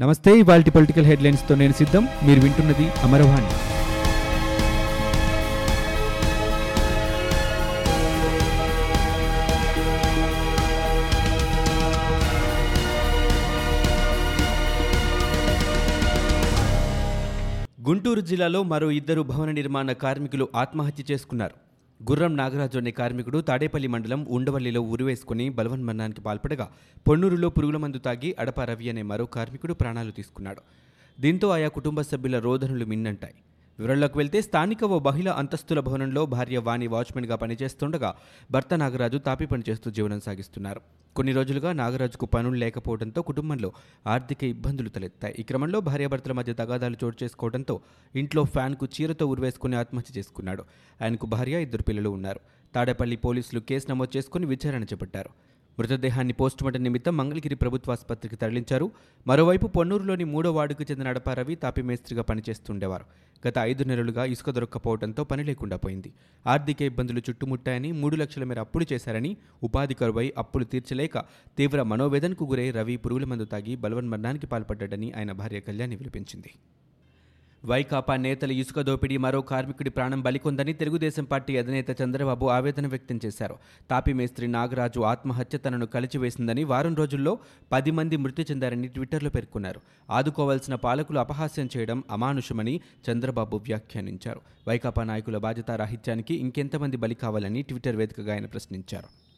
నమస్తే ఇవాల్టి పొలిటికల్ హెడ్లైన్స్తో నేను సిద్ధం. మీరు వింటున్నది అమరవాణి. గుంటూరు జిల్లాలో మరో ఇద్దరు భవన నిర్మాణ కార్మికులు ఆత్మహత్య చేసుకున్నారు. గుర్రం నాగరాజు అనే కార్మికుడు తాడేపల్లి మండలం ఉండవల్లిలో ఉరివేసుకుని బలవన్మరణానికి పాల్పడగా పొన్నూరులో పురుగుల మందు తాగి అడప రవి అనే మరో కార్మికుడు ప్రాణాలు తీసుకున్నాడు. దీంతో ఆయా కుటుంబ సభ్యుల రోదనలు మిన్నంటాయి. వివరాల్లోకి వెళ్తే స్థానిక ఓ మహిళ అంతస్తుల భవనంలో భార్య వాణి వాచ్మెన్గా పనిచేస్తుండగా భర్త నాగరాజు తాపి పనిచేస్తూ జీవనం సాగిస్తున్నారు. కొన్ని రోజులుగా నాగరాజుకు పనులు లేకపోవడంతో కుటుంబంలో ఆర్థిక ఇబ్బందులు తలెత్తాయి. ఈ క్రమంలో భార్యాభర్తల మధ్య తగాదాలు చోటు చేసుకోవడంతో ఇంట్లో ఫ్యాన్కు చీరతో ఉరివేసుకుని ఆత్మహత్య చేసుకున్నాడు. ఆయనకు భార్య ఇద్దరు పిల్లలు ఉన్నారు. తాడేపల్లి పోలీసులు కేసు నమోదు చేసుకుని విచారణ చేపట్టారు. మృతదేహాన్ని పోస్టుమార్టం నిమిత్తం మంగళగిరి ప్రభుత్వ ఆసుపత్రికి తరలించారు. మరోవైపు పొన్నూరులోని మూడో వార్డుకు చెందిన అడపారవి తాపి మేస్త్రిగా పనిచేస్తుండేవారు. గత ఐదు నెలలుగా ఇసుక దొరక్కపోవడంతో పని లేకుండా పోయింది. ఆర్థిక ఇబ్బందులు చుట్టుముట్టాయని మూడు లక్షల మేర అప్పులు చేశారని ఉపాధి కరువై అప్పులు తీర్చలేక తీవ్ర మనోవేదనకు గురై రవి పురుగుల మందు తాగి బలవన్మరణానికి పాల్పడ్డాడని ఆయన భార్య కళ్యాణి విలిపించింది వైకాపా నేతల ఇసుక దోపిడీ మరో కార్మికుడి ప్రాణం బలికొందని తెలుగుదేశం పార్టీ అధినేత చంద్రబాబు ఆవేదన వ్యక్తం చేశారు. తాపి మేస్త్రి నాగరాజు ఆత్మహత్య తనను కలిచివేసిందని వారం రోజుల్లో పది మంది మృతి చెందారని ట్విట్టర్లో పేర్కొన్నారు. ఆదుకోవాల్సిన పాలకులు అపహాస్యం చేయడం అమానుషమని చంద్రబాబు వ్యాఖ్యానించారు. వైకాపా నాయకుల బాధ్యతారాహిత్యానికి ఇంకెంతమంది బలి కావాలని ట్విట్టర్ వేదికగా ఆయన ప్రశ్నించారు.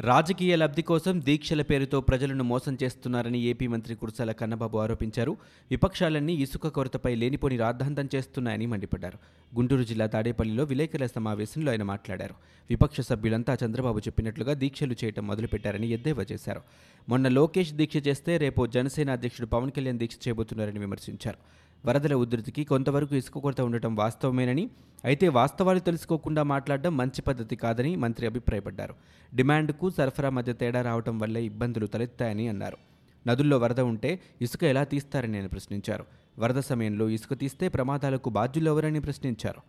రాజకీయ లబ్ధి కోసం దీక్షల పేరుతో ప్రజలను మోసం చేస్తున్నారని ఏపీ మంత్రి కుర్సాల కన్నబాబు ఆరోపించారు. విపక్షాలన్నీ ఇసుక కొరతపై లేనిపోని రాద్ధాంతం చేస్తున్నాయని మండిపడ్డారు. గుంటూరు జిల్లా తాడేపల్లిలో విలేకరుల సమావేశంలో ఆయన మాట్లాడారు. విపక్ష సభ్యులంతా చంద్రబాబు చెప్పినట్లుగా దీక్షలు చేయటం మొదలుపెట్టారని ఎద్దేవా చేశారు. మొన్న లోకేష్ దీక్ష చేస్తే రేపు జనసేన అధ్యక్షుడు పవన్ కళ్యాణ్ దీక్ష చేయబోతున్నారని విమర్శించారు. వరదల ఉధృతికి కొంతవరకు ఇసుక కొరత ఉండటం వాస్తవమేనని అయితే వాస్తవాలు తెలుసుకోకుండా మాట్లాడడం మంచి పద్ధతి కాదని మంత్రి అభిప్రాయపడ్డారు. డిమాండ్కు సరఫరా మధ్య తేడా రావడం వల్లే ఇబ్బందులు తలెత్తాయని అన్నారు. నదుల్లో వరద ఉంటే ఇసుక ఎలా తీస్తారని ఆయన ప్రశ్నించారు. వరద సమయంలో ఇసుక తీస్తే ప్రమాదాలకు బాధ్యులెవరని ప్రశ్నించారు.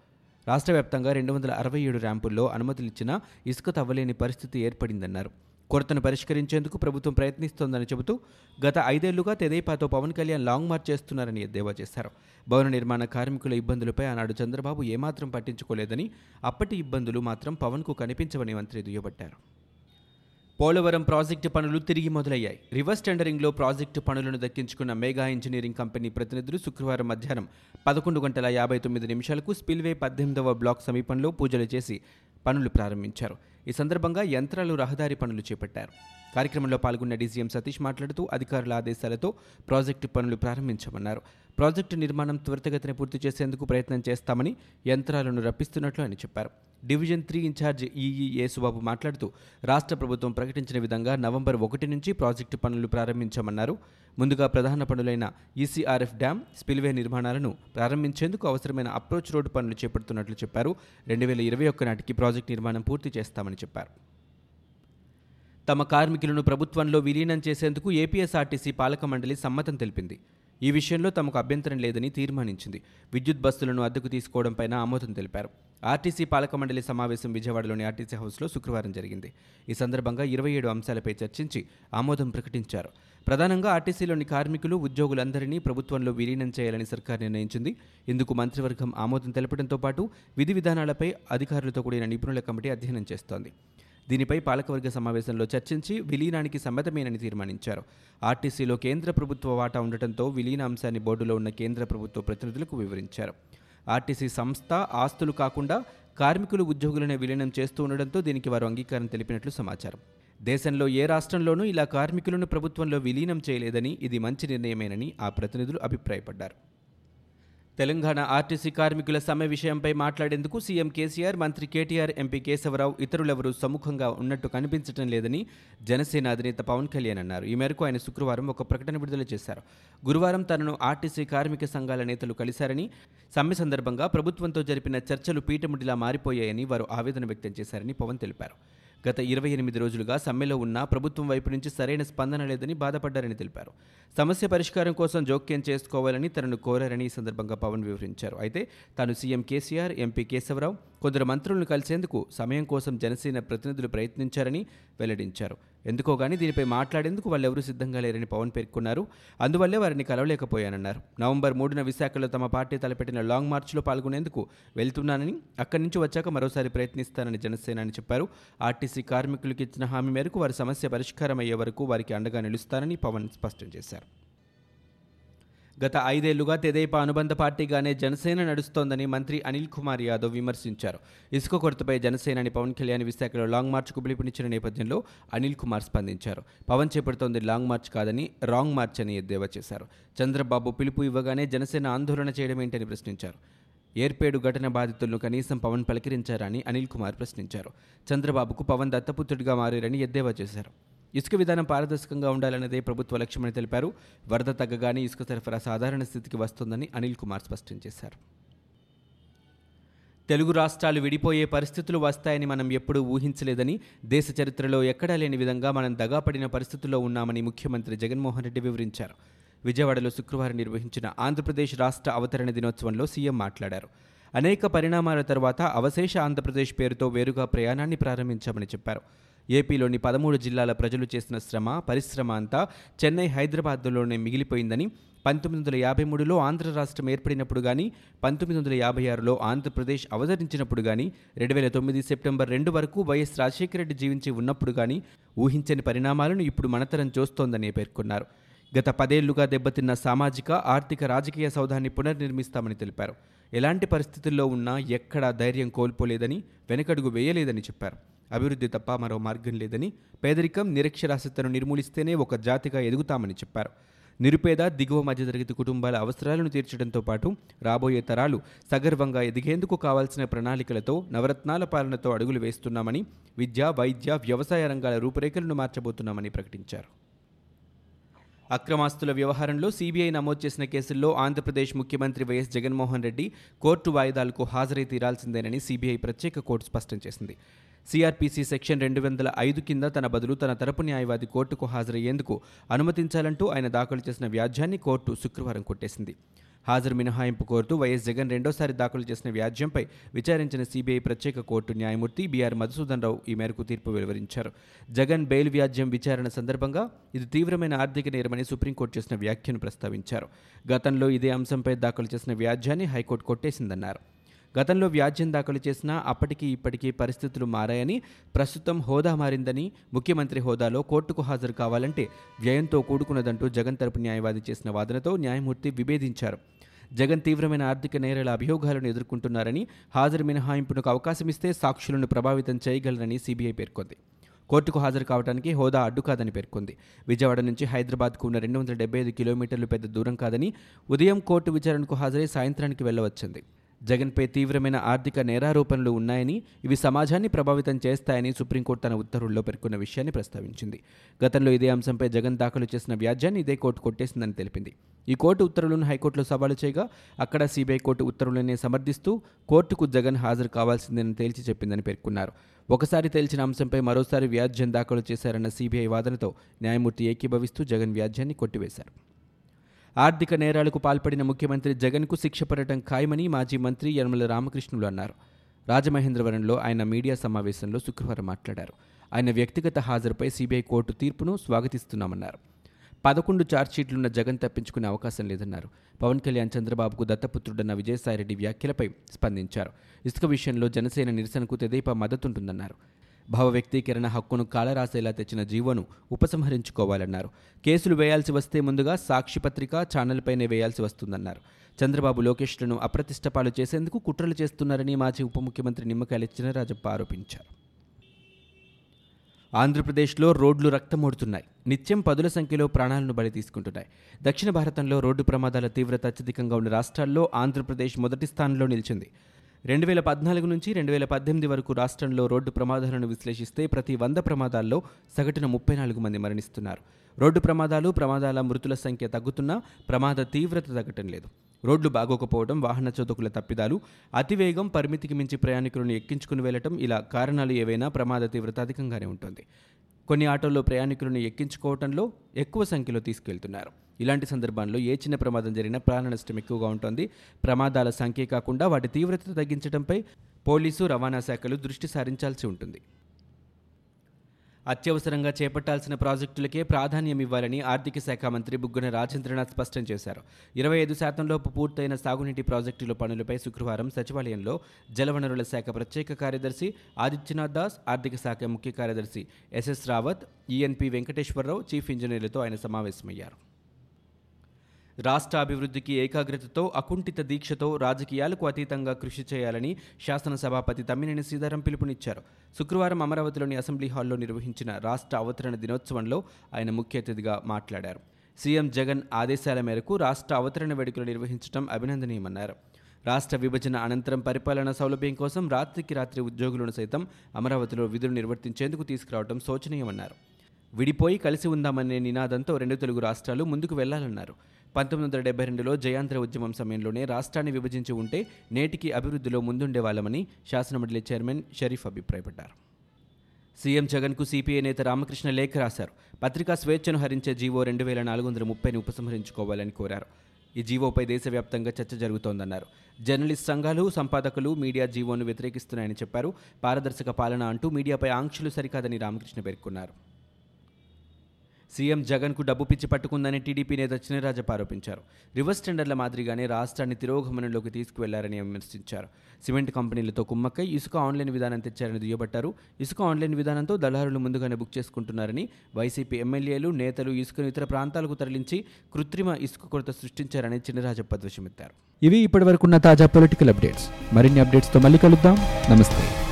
రాష్ట్ర వ్యాప్తంగా రెండు వందల అరవై ఏడు ర్యాంపుల్లో అనుమతులిచ్చినా ఇసుక తవ్వలేని పరిస్థితి ఏర్పడిందన్నారు. కొరతను పరిష్కరించేందుకు ప్రభుత్వం ప్రయత్నిస్తోందని చెబుతూ గత ఐదేళ్ళుగా తెదేపాతో పవన్ కళ్యాణ్ లాంగ్ మార్చ్ చేస్తున్నారని ఎద్దేవా చేశారు. భవన నిర్మాణ కార్మికుల ఇబ్బందులపై ఆనాడు చంద్రబాబు ఏమాత్రం పట్టించుకోలేదని అప్పటి ఇబ్బందులు మాత్రం పవన్కు కనిపించవని మంత్రి దుయ్యబట్టారు. పోలవరం ప్రాజెక్టు పనులు తిరిగి మొదలయ్యాయి. రివర్స్ టెండరింగ్లో ప్రాజెక్టు పనులను దక్కించుకున్న మేఘా ఇంజనీరింగ్ కంపెనీ ప్రతినిధులు శుక్రవారం మధ్యాహ్నం పదకొండు గంటల యాభై తొమ్మిది నిమిషాలకు స్పిల్వే పద్దెనిమిదవ బ్లాక్ సమీపంలో పూజలు చేసి పనులు ప్రారంభించారు. ఈ సందర్భంగా యంత్రాలు రహదారి పనులు చేపట్టారు. కార్యక్రమంలో పాల్గొన్న డీజీఎం సతీష్ మాట్లాడుతూ అధికారుల ఆదేశాలతో ప్రాజెక్టు పనులు ప్రారంభించమన్నారు. ప్రాజెక్టు నిర్మాణం త్వరితగతిన పూర్తి చేసేందుకు ప్రయత్నం చేస్తామని యంత్రాలను రప్పిస్తున్నట్లు ఆయన చెప్పారు. Division three incharge EE Yesubabu మాట్లాడుతూ రాష్ట్ర ప్రభుత్వం ప్రకటించిన విధంగా నవంబర్ ఒకటి నుంచి ప్రాజెక్టు పనులు ప్రారంభించామన్నారు. ముందుగా ప్రధాన పనులైన ఈసీఆర్ఎఫ్ డ్యాం స్పిల్వే నిర్మాణాలను ప్రారంభించేందుకు అవసరమైన అప్రోచ్ రోడ్డు పనులు చేపడుతున్నట్లు చెప్పారు. రెండు వేల ఇరవై ఒక్క నాటికి ప్రాజెక్టు నిర్మాణం పూర్తి చేస్తామని చెప్పారు. తమ కార్మికులను ప్రభుత్వంలో విలీనం చేసేందుకు ఏపీఎస్ఆర్టీసీ పాలక మండలి సమ్మతం తెలిపింది. ఈ విషయంలో తమకు అభ్యంతరం లేదని తీర్మానించింది. విద్యుత్ బస్సులను అద్దెకు తీసుకోవడంపైన ఆమోదం తెలిపారు. ఆర్టీసీ పాలక మండలి సమావేశం విజయవాడలోని ఆర్టీసీ హౌస్లో శుక్రవారం జరిగింది. ఈ సందర్భంగా ఇరవై ఏడు అంశాలపై చర్చించి ఆమోదం ప్రకటించారు. ప్రధానంగా ఆర్టీసీలోని కార్మికులు ఉద్యోగులందరినీ ప్రభుత్వంలో విలీనం చేయాలని సర్కార్ నిర్ణయించింది. ఇందుకు మంత్రివర్గం ఆమోదం తెలపడంతో పాటు విధి విధానాలపై అధికారులతో కూడిన నిపుణుల కమిటీ అధ్యయనం చేస్తోంది. దీనిపై పాలకవర్గ సమావేశంలో చర్చించి విలీనానికి సమ్మతమేనని తీర్మానించారు. ఆర్టీసీలో కేంద్ర ప్రభుత్వ వాటా ఉండటంతో విలీన అంశాన్ని బోర్డులో ఉన్న కేంద్ర ప్రభుత్వ ప్రతినిధులకు వివరించారు. ఆర్టీసీ సంస్థ ఆస్తులు కాకుండా కార్మికులు ఉద్యోగులనే విలీనం చేస్తూ ఉండడంతో దీనికి వారు అంగీకారం తెలిపినట్లు సమాచారం. దేశంలో ఏ రాష్ట్రంలోనూ ఇలా కార్మికులను ప్రభుత్వంలో విలీనం చేయలేదని ఇది మంచి నిర్ణయమేనని ఆ ప్రతినిధులు అభిప్రాయపడ్డారు. తెలంగాణ ఆర్టీసీ కార్మికుల సమ్మె విషయంపై మాట్లాడేందుకు సీఎం కేసీఆర్ మంత్రి కేటీఆర్ ఎంపీ కేశవరావు ఇతరులెవరూ సముఖంగా ఉన్నట్టు కనిపించడం లేదని జనసేన అధినేత పవన్ కళ్యాణ్ అన్నారు. ఈ మేరకు ఆయన శుక్రవారం ఒక ప్రకటన విడుదల చేశారు. గురువారం తనను ఆర్టీసీ కార్మిక సంఘాల నేతలు కలిశారని సమ్మె సందర్భంగా ప్రభుత్వంతో జరిపిన చర్చలు పీటముడిలా మారిపోయాయని వారు ఆవేదన వ్యక్తం చేశారని పవన్ తెలిపారు. గత ఇరవై ఎనిమిది రోజులుగా సమ్మెలో ఉన్న ప్రభుత్వం వైపు నుంచి సరైన స్పందన లేదని బాధపడ్డారని తెలిపారు. సమస్య పరిష్కారం కోసం జోక్యం చేసుకోవాలని తనను కోరారని ఈ సందర్భంగా పవన్ వివరించారు. అయితే తాను సీఎం కేసీఆర్ ఎంపీ కేశవరావు కొందరు మంత్రులను కలిసేందుకు సమయం కోసం జనసేన ప్రతినిధులు ప్రయత్నించారని వెల్లడించారు. ఎందుకో గానీ దీనిపై మాట్లాడేందుకు వాళ్ళెవరూ సిద్ధంగా లేరని పవన్ పేర్కొన్నారు. అందువల్లే వారిని కలవలేకపోయానన్నారు. నవంబర్ మూడున విశాఖలో తమ పార్టీ తలపెట్టిన లాంగ్ మార్చ్లో పాల్గొనేందుకు వెళ్తున్నానని అక్కడి నుంచి వచ్చాక మరోసారి ప్రయత్నిస్తానని జనసేన అని చెప్పారు. ఆర్టీసీ కార్మికులకు ఇచ్చిన హామీ మేరకు వారి సమస్య పరిష్కారం అయ్యే వరకు వారికి అండగా నిలుస్తానని పవన్ స్పష్టం చేశారు. గత ఐదేళ్ళుగా తెదేపా అనుబంధ పార్టీగానే జనసేన నడుస్తోందని మంత్రి అనిల్ కుమార్ యాదవ్ విమర్శించారు. ఇసుక కొరతపై జనసేనని పవన్ కళ్యాణ్ విశాఖలో లాంగ్ మార్చ్కు పిలుపునిచ్చిన నేపథ్యంలో అనిల్ కుమార్ స్పందించారు. పవన్ చేపడుతోంది లాంగ్ మార్చ్ కాదని రాంగ్ మార్చ్ అని ఎద్దేవా చేశారు. చంద్రబాబు పిలుపు ఇవ్వగానే జనసేన ఆందోళన చేయడం ఏంటని ప్రశ్నించారు. ఏర్పేడు ఘటన బాధితులను కనీసం పవన్ పలకరించారని అనిల్ కుమార్ ప్రశ్నించారు. చంద్రబాబుకు పవన్ దత్తపుత్రుడిగా మారారని ఎద్దేవా చేశారు. ఇసుక విధానం పారదర్శకంగా ఉండాలన్నదే ప్రభుత్వ లక్ష్యమని తెలిపారు. వరద తగ్గగానే ఇసుక సరఫరా సాధారణ స్థితికి వస్తుందని అనిల్ కుమార్ స్పష్టం చేశారు. తెలుగు రాష్ట్రాలు విడిపోయే పరిస్థితులు వస్తాయని మనం ఎప్పుడూ ఊహించలేదని దేశ చరిత్రలో ఎక్కడా లేని విధంగా మనం దగాపడిన పరిస్థితుల్లో ఉన్నామని ముఖ్యమంత్రి జగన్మోహన్ రెడ్డి వివరించారు. విజయవాడలో శుక్రవారం నిర్వహించిన ఆంధ్రప్రదేశ్ రాష్ట్ర అవతరణ దినోత్సవంలో సీఎం మాట్లాడారు. అనేక పరిణామాల తర్వాత అవశేష ఆంధ్రప్రదేశ్ పేరుతో వేరుగా ప్రయాణాన్ని ప్రారంభించామని చెప్పారు. ఏపీలోని పదమూడు జిల్లాల ప్రజలు చేసిన శ్రమ పరిశ్రమ అంతా చెన్నై హైదరాబాద్లోనే మిగిలిపోయిందని పంతొమ్మిది వందల యాభై మూడులో ఆంధ్ర రాష్ట్రం ఏర్పడినప్పుడు కానీ పంతొమ్మిది వందల యాభై ఆరులో ఆంధ్రప్రదేశ్ అవతరించినప్పుడు కానీ రెండు వేల తొమ్మిది సెప్టెంబర్ రెండు వరకు వైఎస్ రాజశేఖర రెడ్డి జీవించి ఉన్నప్పుడు కానీ ఊహించని పరిణామాలను ఇప్పుడు మనతరం చూస్తోందని పేర్కొన్నారు. గత పదేళ్ళుగా దెబ్బతిన్న సామాజిక ఆర్థిక రాజకీయ సౌధాన్ని పునర్నిర్మిస్తామని తెలిపారు. ఎలాంటి పరిస్థితుల్లో ఉన్నా ఎక్కడా ధైర్యం కోల్పోలేదని వెనకడుగు వేయలేదని చెప్పారు. అభివృద్ధి తప్ప మరో మార్గం లేదని పేదరికం నిరక్షరాస్యతను నిర్మూలిస్తేనే ఒక జాతిగా ఎదుగుతామని చెప్పారు. నిరుపేద దిగువ మధ్యతరగతి కుటుంబాల అవసరాలను తీర్చడంతో పాటు రాబోయే తరాలు సగర్వంగా ఎదిగేందుకు కావాల్సిన ప్రణాళికలతో నవరత్నాల పాలనతో అడుగులు వేస్తున్నామని విద్య వైద్య వ్యవసాయ రంగాల రూపురేఖలను మార్చబోతున్నామని ప్రకటించారు. అక్రమాస్తుల వ్యవహారంలో సీబీఐ నమోదు చేసిన కేసుల్లో ఆంధ్రప్రదేశ్ ముఖ్యమంత్రి వైఎస్ జగన్మోహన్ రెడ్డి కోర్టు వాయిదాలకు హాజరై తీరాల్సిందేనని సీబీఐ ప్రత్యేక కోర్టు స్పష్టం చేసింది. సిఆర్పిసి సెక్షన్ రెండు వందల ఐదు కింద తన బదులు తన తరపు న్యాయవాది కోర్టుకు హాజరయ్యేందుకు అనుమతించాలంటూ ఆయన దాఖలు చేసిన వ్యాజ్యాన్ని కోర్టు శుక్రవారం కొట్టేసింది. హాజరు మినహాయింపు కోరుతూ వైఎస్ జగన్ రెండోసారి దాఖలు చేసిన వ్యాజ్యంపై విచారించిన సీబీఐ ప్రత్యేక కోర్టు న్యాయమూర్తి బీఆర్ మధుసూదన్ రావు ఈ మేరకు తీర్పు వెలువరించారు. జగన్ బెయిల్ వ్యాజ్యం విచారణ సందర్భంగా ఇది తీవ్రమైన ఆర్థిక నేరమని సుప్రీంకోర్టు చేసిన వ్యాఖ్యను ప్రస్తావించారు. గతంలో ఇదే అంశంపై దాఖలు చేసిన వ్యాజ్యాన్ని హైకోర్టు కొట్టేసిందన్నారు. గతంలో వ్యాజ్యం దాఖలు చేసినా అప్పటికి ఇప్పటికీ పరిస్థితులు మారాయని ప్రస్తుతం హోదా మారిందని ముఖ్యమంత్రి హోదాలో కోర్టుకు హాజరు కావాలంటే వ్యయంతో కూడుకున్నదంటూ జగన్ తరపు న్యాయవాది చేసిన వాదనతో న్యాయమూర్తి విభేదించారు. జగన్ తీవ్రమైన ఆర్థిక నేరాల అభియోగాలను ఎదుర్కొంటున్నారని హాజరు మినహాయింపునకు అవకాశమిస్తే సాక్షులను ప్రభావితం చేయగలరని సీబీఐ పేర్కొంది. కోర్టుకు హాజరు కావడానికి హోదా అడ్డు కాదని పేర్కొంది. విజయవాడ నుంచి హైదరాబాద్కు ఉన్న రెండు వందల డెబ్బై ఐదు కిలోమీటర్లు పెద్ద దూరం కాదని ఉదయం కోర్టు విచారణకు హాజరై సాయంత్రానికి వెళ్ళవచ్చింది జగన్పై తీవ్రమైన ఆర్థిక నేరారోపణలు ఉన్నాయని ఇవి సమాజాన్ని ప్రభావితం చేస్తాయని సుప్రీంకోర్టు తన ఉత్తర్వుల్లో పేర్కొన్న విషయాన్ని ప్రస్తావించింది. గతంలో ఇదే అంశంపై జగన్ దాఖలు చేసిన వ్యాజ్యాన్ని ఇదే కోర్టు కొట్టేసిందని తెలిపింది. ఈ కోర్టు ఉత్తర్వులను హైకోర్టులో సవాలు చేయగా అక్కడ సిబిఐ కోర్టు ఉత్తర్వులనే సమర్థిస్తూ కోర్టుకు జగన్ హాజరు కావాల్సిందని తేల్చి చెప్పిందని పేర్కొన్నారు. ఒకసారి తేల్చిన అంశంపై మరోసారి వ్యాజ్యం దాఖలు చేశారన్న సిబిఐ వాదనతో న్యాయమూర్తి ఏకీభవిస్తూ జగన్ వ్యాజ్యాన్ని కొట్టివేశారు. ఆర్థిక నేరాలకు పాల్పడిన ముఖ్యమంత్రి జగన్కు శిక్ష పడటం ఖాయమని మాజీ మంత్రి యనమల రామకృష్ణులు అన్నారు. రాజమహేంద్రవరంలో ఆయన మీడియా సమావేశంలో శుక్రవారం మాట్లాడారు. ఆయన వ్యక్తిగత హాజరుపై సిబిఐ కోర్టు తీర్పును స్వాగతిస్తున్నామన్నారు. పదకొండు ఛార్జ్షీట్లున్న జగన్ తప్పించుకునే అవకాశం లేదన్నారు. పవన్ కళ్యాణ్ చంద్రబాబుకు దత్తపుత్రుడన్న విజయసాయిరెడ్డి వ్యాఖ్యలపై స్పందించారు. ఇసుక విషయంలో జనసేన నిరసనకు తెదేపా మద్దతుంటుందన్నారు. భావ వ్యక్తీకరణ హక్కును కాలరాసేలా తెచ్చిన జీవోను ఉపసంహరించుకోవాలన్నారు. కేసులు వేయాల్సి వస్తే ముందుగా సాక్షిపత్రిక ఛానల్పైనే వేయాల్సి వస్తుందన్నారు. చంద్రబాబు లోకేష్లను అప్రతిష్టపాలు చేసేందుకు కుట్రలు చేస్తున్నారని మాజీ ఉప ముఖ్యమంత్రి నిమ్మకాయల చినరాజప్ప ఆరోపించారు. ఆంధ్రప్రదేశ్లో రోడ్లు రక్తమోడుతున్నాయి. నిత్యం పదుల సంఖ్యలో ప్రాణాలను బలి తీసుకుంటున్నాయి. దక్షిణ భారతంలో రోడ్డు ప్రమాదాల తీవ్రత అత్యధికంగా ఉన్న రాష్ట్రాల్లో ఆంధ్రప్రదేశ్ మొదటి స్థానంలో నిలిచింది. రెండు వేల పద్నాలుగు నుంచి రెండు వేల పద్దెనిమిది వరకు రాష్ట్రంలో రోడ్డు ప్రమాదాలను విశ్లేషిస్తే ప్రతి వంద ప్రమాదాల్లో సగటున ముప్పై నాలుగు మంది మరణిస్తున్నారు. రోడ్డు ప్రమాదాలు ప్రమాదాల మృతుల సంఖ్య తగ్గుతున్నా ప్రమాద తీవ్రత తగ్గటం లేదు. రోడ్లు బాగోకపోవడం వాహన చోదకుల తప్పిదాలు అతివేగం పరిమితికి మించి ప్రయాణికులను ఎక్కించుకుని వెళ్ళటం ఇలా కారణాలు ఏవైనా ప్రమాద తీవ్రత అధికంగానే ఉంటుంది. కొన్ని ఆటోల్లో ప్రయాణికులను ఎక్కించుకోవటంలో ఎక్కువ సంఖ్యలో తీసుకెళ్తున్నారు. ఇలాంటి సందర్భాల్లో ఏ చిన్న ప్రమాదం జరిగినా ప్రాణ నష్టం ఎక్కువగా ఉంటుంది. ప్రమాదాల సంఖ్య కాకుండా వాటి తీవ్రత తగ్గించడంపై పోలీసు రవాణా శాఖలు దృష్టి సారించాల్సి ఉంటుంది. అత్యవసరంగా చేపట్టాల్సిన ప్రాజెక్టులకే ప్రాధాన్యం ఇవ్వాలని ఆర్థిక శాఖ మంత్రి బుగ్గన రాజేంద్రనాథ్ స్పష్టం చేశారు. ఇరవై ఐదు శాతంలోపు పూర్తయిన సాగునీటి ప్రాజెక్టుల పనులపై శుక్రవారం సచివాలయంలో జలవనరుల శాఖ ప్రత్యేక కార్యదర్శి ఆదిత్యనాథ్ దాస్ ఆర్థిక శాఖ ముఖ్య కార్యదర్శి SS Rawat ENP Venkateswara Rao chief ఇంజనీర్లతో ఆయన సమావేశమయ్యారు. రాష్ట్ర అభివృద్ధికి ఏకాగ్రతతో అకుంఠిత దీక్షతో రాజకీయాలకు అతీతంగా కృషి చేయాలని శాసనసభాపతి తమ్మినేని సీతారాం పిలుపునిచ్చారు. శుక్రవారం అమరావతిలోని అసెంబ్లీ హాల్లో నిర్వహించిన రాష్ట్ర అవతరణ దినోత్సవంలో ఆయన ముఖ్య అతిథిగా మాట్లాడారు. సీఎం జగన్ ఆదేశాల మేరకు రాష్ట్ర అవతరణ వేడుకలు నిర్వహించడం అభినందనీయమన్నారు. రాష్ట్ర విభజన అనంతరం పరిపాలన సౌలభ్యం కోసం రాత్రికి రాత్రి ఉద్యోగులను సైతం అమరావతిలో విధులు నిర్వర్తించేందుకు తీసుకురావడం శోచనీయమన్నారు. విడిపోయి కలిసి ఉందామనే నినాదంతో రెండు తెలుగు రాష్ట్రాలు ముందుకు వెళ్ళాలన్నారు. పంతొమ్మిది వందల డెబ్బై రెండులో జయాంధ్ర ఉద్యమం సమయంలోనే రాష్ట్రాన్ని విభజించి ఉంటే నేటికి అభివృద్ధిలో ముందుండేవాళ్ళమని శాసనమండలి చైర్మన్ షరీఫ్ అభిప్రాయపడ్డారు. సీఎం జగన్కు సిపిఐ నేత రామకృష్ణ లేఖ రాశారు. పత్రికా స్వేచ్ఛను హరించే జీవో రెండు వేల నాలుగు వందల ముప్పైని ఉపసంహరించుకోవాలని కోరారు. ఈ జీవోపై దేశవ్యాప్తంగా చర్చ జరుగుతోందన్నారు. జర్నలిస్ట్ సంఘాలు సంపాదకులు మీడియా జీవోను వ్యతిరేకిస్తున్నాయని చెప్పారు. పారదర్శక పాలన అంటూ మీడియాపై ఆంక్షలు సరికాదని రామకృష్ణ పేర్కొన్నారు. సీఎం జగన్కు డబ్బు పిచ్చి పట్టుకుందని టీడీపీ నేత చినరాజప్ప ఆరోపించారు రివర్స్ టెండర్ల మాదిరిగానే రాష్ట్రాన్ని తిరోగమనంలోకి తీసుకువెళ్ళారని విమర్శించారు. సిమెంట్ కంపెనీలతో కుమ్మక్కై ఇసుక ఆన్లైన్ విధానం తెచ్చారని దుయ్యబట్టారు. ఇసుక ఆన్లైన్ విధానంతో దళారులు ముందుగానే బుక్ చేసుకుంటున్నారని వైసీపీ ఎమ్మెల్యేలు నేతలు ఇసుకను ఇతర ప్రాంతాలకు తరలించి కృత్రిమ ఇసుక కొరత సృష్టించారని చినరాజప్ప ధ్వజమెత్తారు ఇవి ఇప్పటివరకున్న తాజా పొలిటికల్ అప్డేట్స్. మరిన్ని అప్డేట్స్తో మళ్ళీ కలుద్దాం. నమస్తే.